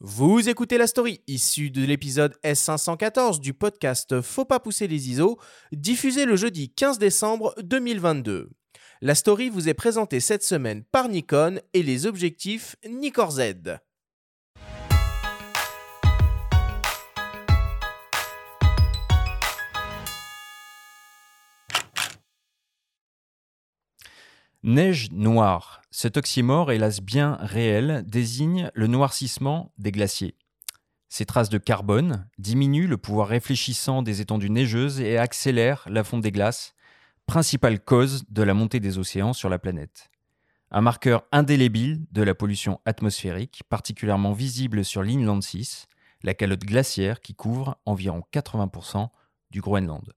Vous écoutez la story issue de l'épisode S514 du podcast Faut pas pousser les ISO, diffusé le jeudi 15 décembre 2022. La story vous est présentée cette semaine par Nikon et les objectifs Nikkor Z. Neige noire. Cet oxymore, hélas bien réel, désigne le noircissement des glaciers. Ces traces de carbone diminuent le pouvoir réfléchissant des étendues neigeuses et accélèrent la fonte des glaces, principale cause de la montée des océans sur la planète. Un marqueur indélébile de la pollution atmosphérique, particulièrement visible sur l'Inland 6, la calotte glaciaire qui couvre environ 80% du Groenland.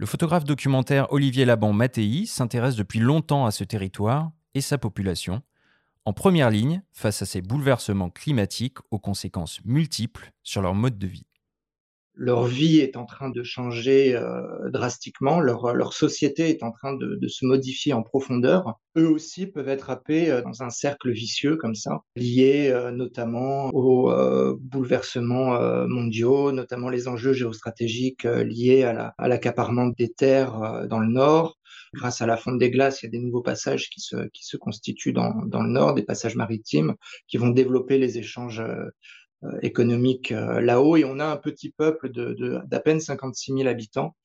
Le photographe documentaire Olivier Laban Mattei s'intéresse depuis longtemps à ce territoire et sa population, en première ligne face à ces bouleversements climatiques aux conséquences multiples sur leur mode de vie leur vie est en train de changer euh, drastiquement, leur, leur société est en train de, de, se modifier en profondeur. Eux aussi peuvent être happés euh, dans un cercle vicieux comme ça, lié euh, notamment aux bouleversements mondiaux, notamment les enjeux géostratégiques liés à l'accaparement la, des terres dans le nord. Grâce à la fonte des glaces, il y a des nouveaux passages qui se, qui se constituent dans, dans le nord, des passages maritimes qui vont développer les échanges euh, économique euh, là-haut et on a un petit peuple d'à peine 56 000 habitants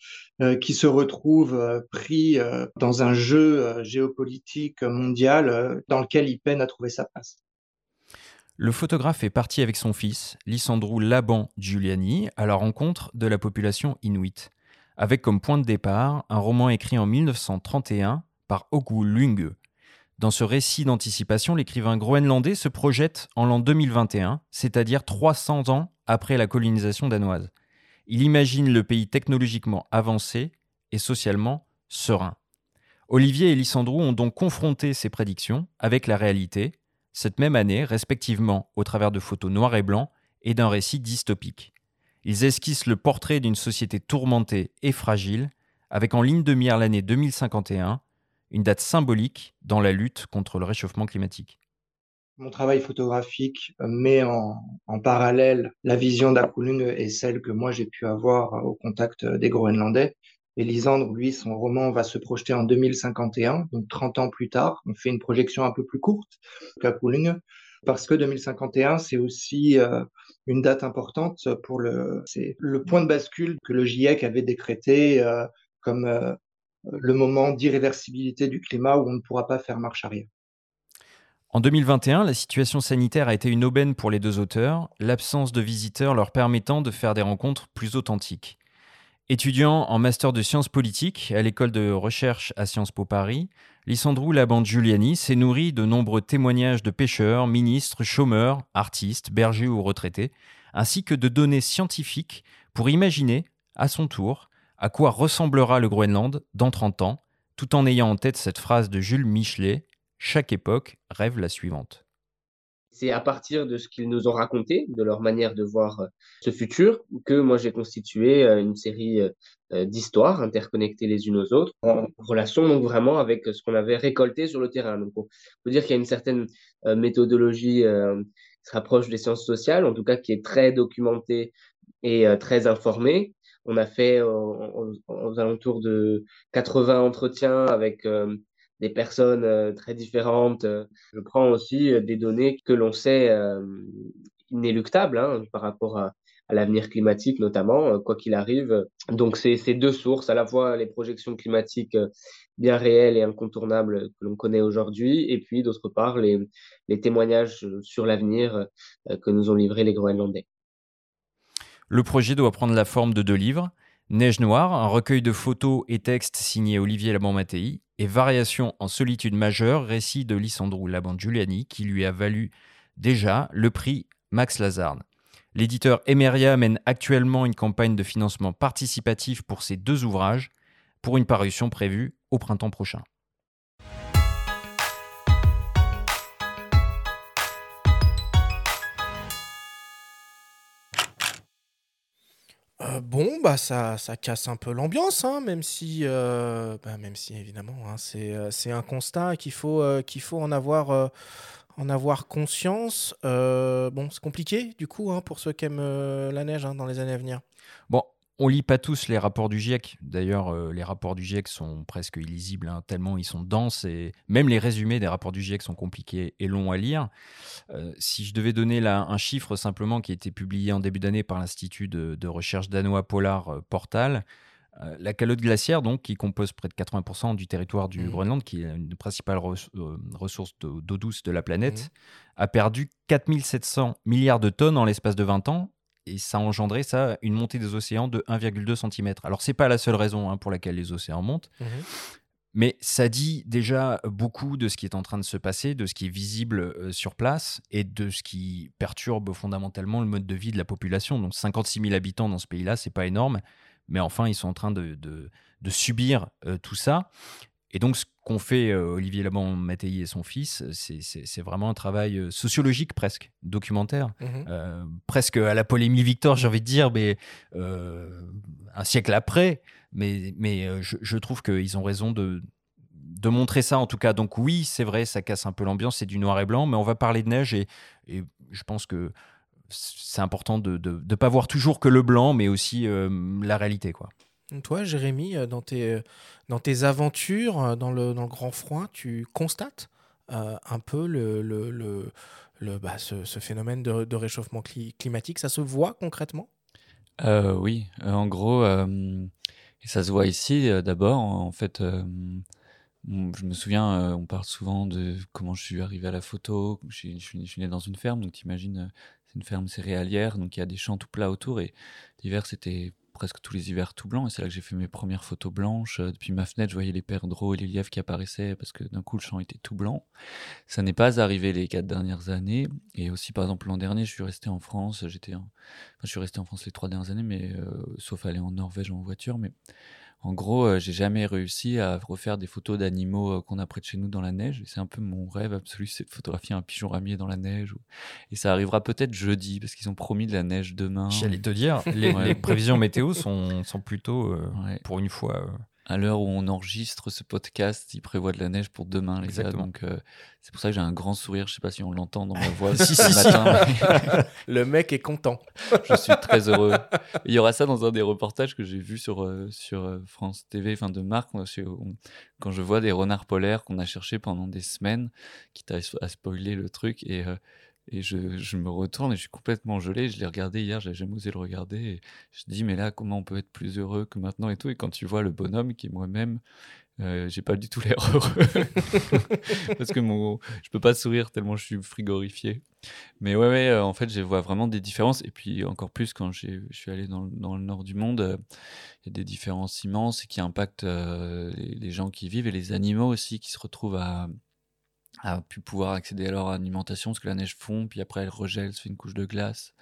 euh, qui se retrouve pris dans un jeu géopolitique mondial dans lequel il peine à trouver sa place. Le photographe est parti avec son fils, Lissandrou Laban Giuliani, à la rencontre de la population inuite, avec comme point de départ un roman écrit en 1931 par Ogu Lunge, dans ce récit d'anticipation, l'écrivain groenlandais se projette en l'an 2021, c'est-à-dire 300 ans après la colonisation danoise. Il imagine le pays technologiquement avancé et socialement serein. Olivier et Lissandrou ont donc confronté ces prédictions avec la réalité, cette même année, respectivement au travers de photos noires et blancs et d'un récit dystopique. Ils esquissent le portrait d'une société tourmentée et fragile, avec en ligne de mire l'année 2051, une date symbolique dans la lutte contre le réchauffement climatique. Mon travail photographique met en, parallèle la vision d'Akulung et celle que moi j'ai pu avoir au contact des Groenlandais. Et Lisandre, lui, son roman va se projeter en 2051, donc 30 ans plus tard. On fait une projection un peu plus courte qu'Akulung, parce que 2051, c'est aussi euh, une date importante pour le, le point de bascule que le GIEC avait décrété euh, comme euh, le moment d'irréversibilité du climat où on ne pourra pas faire marche arrière. En 2021, la situation sanitaire a été une aubaine pour les deux auteurs, l'absence de visiteurs leur permettant de faire des rencontres plus authentiques. Étudiant en master de sciences politiques à l'école de recherche à Sciences Po Paris, Lissandrou Labande Giuliani s'est nourri de nombreux témoignages de pêcheurs, ministres, chômeurs, artistes, bergers ou retraités, ainsi que de données scientifiques pour imaginer, à son tour, à quoi ressemblera le Groenland dans 30 ans, tout en ayant en tête cette phrase de Jules Michelet Chaque époque rêve la suivante. C'est à partir de ce qu'ils nous ont raconté, de leur manière de voir euh, ce futur, que moi j'ai constitué euh, une série euh, d'histoires interconnectées les unes aux autres, en relation donc vraiment avec ce qu'on avait récolté sur le terrain. Donc on peut dire qu'il y a une certaine méthodologie qui se rapproche des sciences sociales, en tout cas qui est très documentée et très informée, on a fait euh, aux, alentours de 80 entretiens avec euh, des personnes euh, très différentes. Je prends aussi des données que l'on sait inéluctables hein, par rapport à, l'avenir climatique notamment, quoi qu'il arrive. Donc c'est ces deux sources, à la fois les projections climatiques bien réelles et incontournables que l'on connaît aujourd'hui, et puis d'autre part les, les témoignages sur l'avenir que nous ont livrés les Groenlandais. Le projet doit prendre la forme de deux livres. Neige Noire, un recueil de photos et textes signé Olivier Laban-Mattei, et Variation en solitude majeure, récit de Lissandro Laban-Giuliani, qui lui a valu déjà le prix Max Lazard. L'éditeur Emeria mène actuellement une campagne de financement participatif pour ces deux ouvrages, pour une parution prévue au printemps prochain. Euh, bon, bah ça, ça casse un peu l'ambiance, hein, même si, euh, bah, même si évidemment, hein, c'est, euh, un constat qu'il faut, qu'il faut en avoir, en avoir conscience. bon, c'est compliqué du coup hein, pour ceux qui aiment la neige hein, dans les années à venir. Bon, on lit pas tous les rapports du GIEC. D'ailleurs, euh, les rapports du GIEC sont presque illisibles, hein, tellement ils sont denses et même les résumés des rapports du GIEC sont compliqués et longs à lire. Euh, si je devais donner là un chiffre simplement qui a été publié en début d'année par l'Institut de, recherche danois Polar euh, Portal, la calotte glaciaire, donc, qui compose près de 80% du territoire du mmh. Groenland, qui est une principale ressource d'eau douce de la planète, mmh. a perdu 4700 milliards de tonnes en l'espace de 20 ans et ça a engendré ça une montée des océans de 1,2 cm. Alors c'est pas la seule raison hein, pour laquelle les océans montent, mmh mais ça dit déjà beaucoup de ce qui est en train de se passer, de ce qui est visible euh, sur place et de ce qui perturbe fondamentalement le mode de vie de la population. Donc 56 000 habitants dans ce pays-là, c'est pas énorme, mais enfin ils sont en train de, de, subir euh, tout ça. Et donc, ce qu'ont fait euh, Olivier Laban Mattei et son fils, c'est vraiment un travail euh, sociologique presque, documentaire, mmh euh, presque à la polémie Victor, j'ai envie de dire, mais un siècle après. Mais, mais je, trouve qu'ils ont raison de, de montrer ça en tout cas. Donc oui, c'est vrai, ça casse un peu l'ambiance, c'est du noir et blanc, mais on va parler de neige et, et je pense que c'est important de ne pas voir toujours que le blanc, mais aussi la réalité. quoi. Toi, Jérémy, euh, dans tes, euh, dans tes aventures euh, dans le, dans le grand froid, tu constates un peu le, le, le, bah, ce, ce, phénomène de, de réchauffement climatique? Ça se voit concrètement? Oui, en gros, ça se voit ici d'abord. En fait, je me souviens, on parle souvent de comment je suis arrivé à la photo. Je suis, je né dans une ferme, donc t'imagines, c'est une ferme céréalière, donc il y a des champs tout plats autour. Et l'hiver, c'était presque tous les hivers tout blanc. Et c'est là que j'ai fait mes premières photos blanches. Euh, depuis ma fenêtre, je voyais les perdreaux et les lièvres qui apparaissaient parce que d'un coup, le champ était tout blanc. Ça n'est pas arrivé les quatre dernières années. Et aussi, par exemple, l'an dernier, je suis resté en France. J'étais, je suis resté en France les trois dernières années, mais euh, sauf aller en Norvège en voiture. Mais en gros, euh, j'ai jamais réussi à refaire des photos d'animaux euh, qu'on a près de chez nous dans la neige. C'est un peu mon rêve absolu, c'est de photographier un pigeon ramier dans la neige. Et ça arrivera peut-être jeudi, parce qu'ils ont promis de la neige demain. J'allais te dire, les, prévisions météo sont, sont plutôt, euh, pour une fois, à l'heure où on enregistre ce podcast, il prévoit de la neige pour demain, les gars. Donc, euh, c'est pour ça que j'ai un grand sourire. Je sais pas si on l'entend dans ma voix ce matin. Le mec est content. je suis très heureux. Il y aura ça dans un des reportages que j'ai vu sur, euh, sur euh, France TV, enfin de Marc, quand je vois des renards polaires qu'on a cherchés pendant des semaines, quitte à, à spoiler le truc. Et et je, me retourne et je suis complètement gelé. Je l'ai regardé hier, j'avais jamais osé le regarder. Et je dis, mais là, comment on peut être plus heureux que maintenant et tout. Et quand tu vois le bonhomme qui est moi-même, euh, j'ai pas du tout l'air heureux. Parce que mon, je peux pas sourire tellement je suis frigorifié. Mais ouais, euh, en fait, je vois vraiment des différences. Et puis encore plus quand je suis allé dans, le nord du monde, euh, il y a des différences immenses qui impactent les, les, gens qui vivent et les animaux aussi qui se retrouvent à a pu pouvoir accéder à leur alimentation parce que la neige fond, puis après elle regèle, se fait une couche de glace.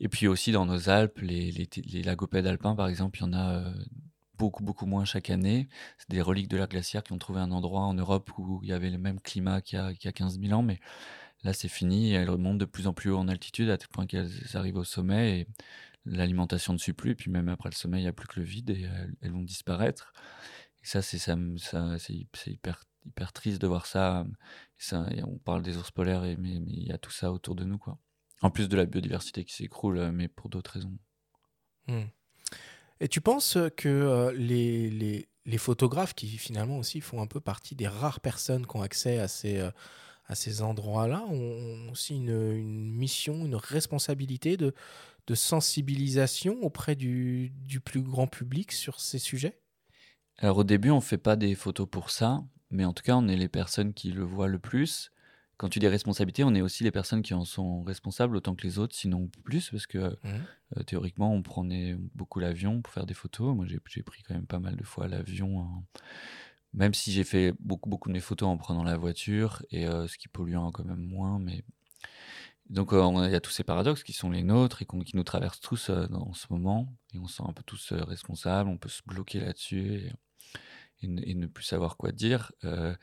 Et puis aussi dans nos Alpes, les, les, lagopèdes alpins par exemple, il y en a euh, beaucoup beaucoup moins chaque année. C'est des reliques de la glaciaire qui ont trouvé un endroit en Europe où il y avait le même climat qu'il y a, y a 15 000 ans, mais là c'est fini, elles remontent de plus en plus haut en altitude à tel point qu'elles arrivent au sommet et l'alimentation ne suit plus, et puis même après le sommet, il n'y a plus que le vide et elles, vont disparaître. Et ça, c'est ça, ça c'est hyper hyper triste de voir ça. ça on parle des ours polaires, et, mais il y a tout ça autour de nous. quoi. En plus de la biodiversité qui s'écroule, euh, mais pour d'autres raisons. Hmm. Et tu penses que euh, les, les, les, photographes, qui finalement aussi font un peu partie des rares personnes qui ont accès à ces, euh, à ces endroits-là, ont aussi une, une, mission, une responsabilité de, de sensibilisation auprès du, du plus grand public sur ces sujets? Alors au début, on ne fait pas des photos pour ça. Mais en tout cas, on est les personnes qui le voient le plus. Quand tu dis responsabilité, on est aussi les personnes qui en sont responsables autant que les autres, sinon plus, parce que mmh. euh, théoriquement, on prenait beaucoup l'avion pour faire des photos. Moi, j'ai pris quand même pas mal de fois l'avion, hein. même si j'ai fait beaucoup, beaucoup de mes photos en prenant la voiture, et euh, ce qui pollue quand même moins. Mais donc, euh, il y a tous ces paradoxes qui sont les nôtres et qui nous traversent tous dans ce moment, et on se sent un peu tous responsables, on peut se bloquer là-dessus et, ne plus savoir quoi dire. Euh,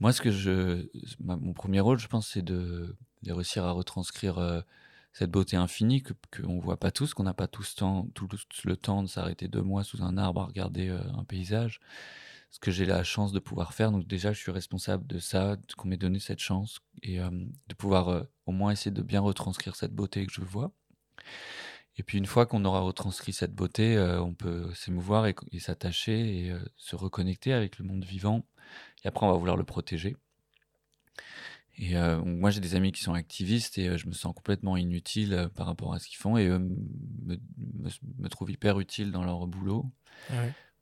moi, ce que je, mon premier rôle, je pense, c'est de, réussir à retranscrire euh, cette beauté infinie que qu'on voit pas tous, qu'on n'a pas tous temps, tout le temps de s'arrêter deux mois sous un arbre à regarder euh, un paysage. ce que j'ai la chance de pouvoir faire. Donc déjà, je suis responsable de ça, qu'on m'ait donné cette chance et de pouvoir au moins essayer de bien retranscrire cette beauté que je vois. Et puis une fois qu'on aura retranscrit cette beauté, on peut s'émouvoir et, s'attacher et se reconnecter avec le monde vivant. Et après, on va vouloir le protéger. Et moi, j'ai des amis qui sont activistes et je me sens complètement inutile par rapport à ce qu'ils font et eux me, me, trouvent hyper utile dans leur boulot.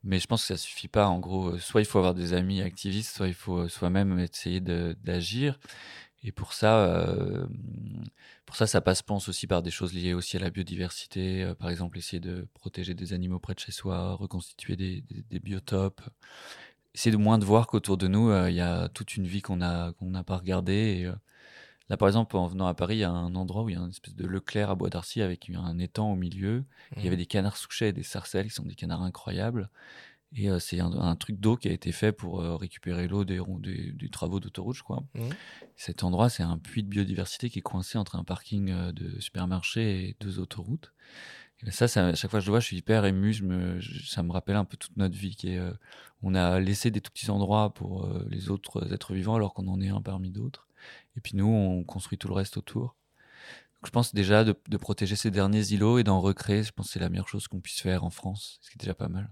Mais je pense que ça suffit pas. En gros, soit il faut avoir des amis activistes, soit il faut soi-même essayer d'agir. Et pour ça, pour ça, ça passe, pense, aussi par des choses liées aussi à la biodiversité. par exemple, essayer de protéger des animaux près de chez soi, reconstituer des, des biotopes essayer de moins de voir qu'autour de nous, euh, il y a toute une vie qu'on n'a qu'on n'a pas regardée. Et, euh, là, par exemple, en venant à Paris, il y a un endroit où il y a une espèce de Leclerc à Bois d'Arcy avec un étang au milieu. Il y avait mmh. des canards souchets et des sarcelles qui sont des canards incroyables. Et euh, c'est un, truc d'eau qui a été fait pour récupérer l'eau des, des, travaux d'autoroute, je crois. Mmh. Cet endroit, c'est un puits de biodiversité qui est coincé entre un parking de supermarché et deux autoroutes. Et ça, ça, à chaque fois que je le vois, je suis hyper ému. Je me, ça me rappelle un peu toute notre vie qui est, on a laissé des tout petits endroits pour euh, les autres êtres vivants alors qu'on en est un parmi d'autres. Et puis nous, on construit tout le reste autour. je pense déjà de, protéger ces derniers îlots et d'en recréer, je pense que c'est la meilleure chose qu'on puisse faire en France, ce qui est déjà pas mal.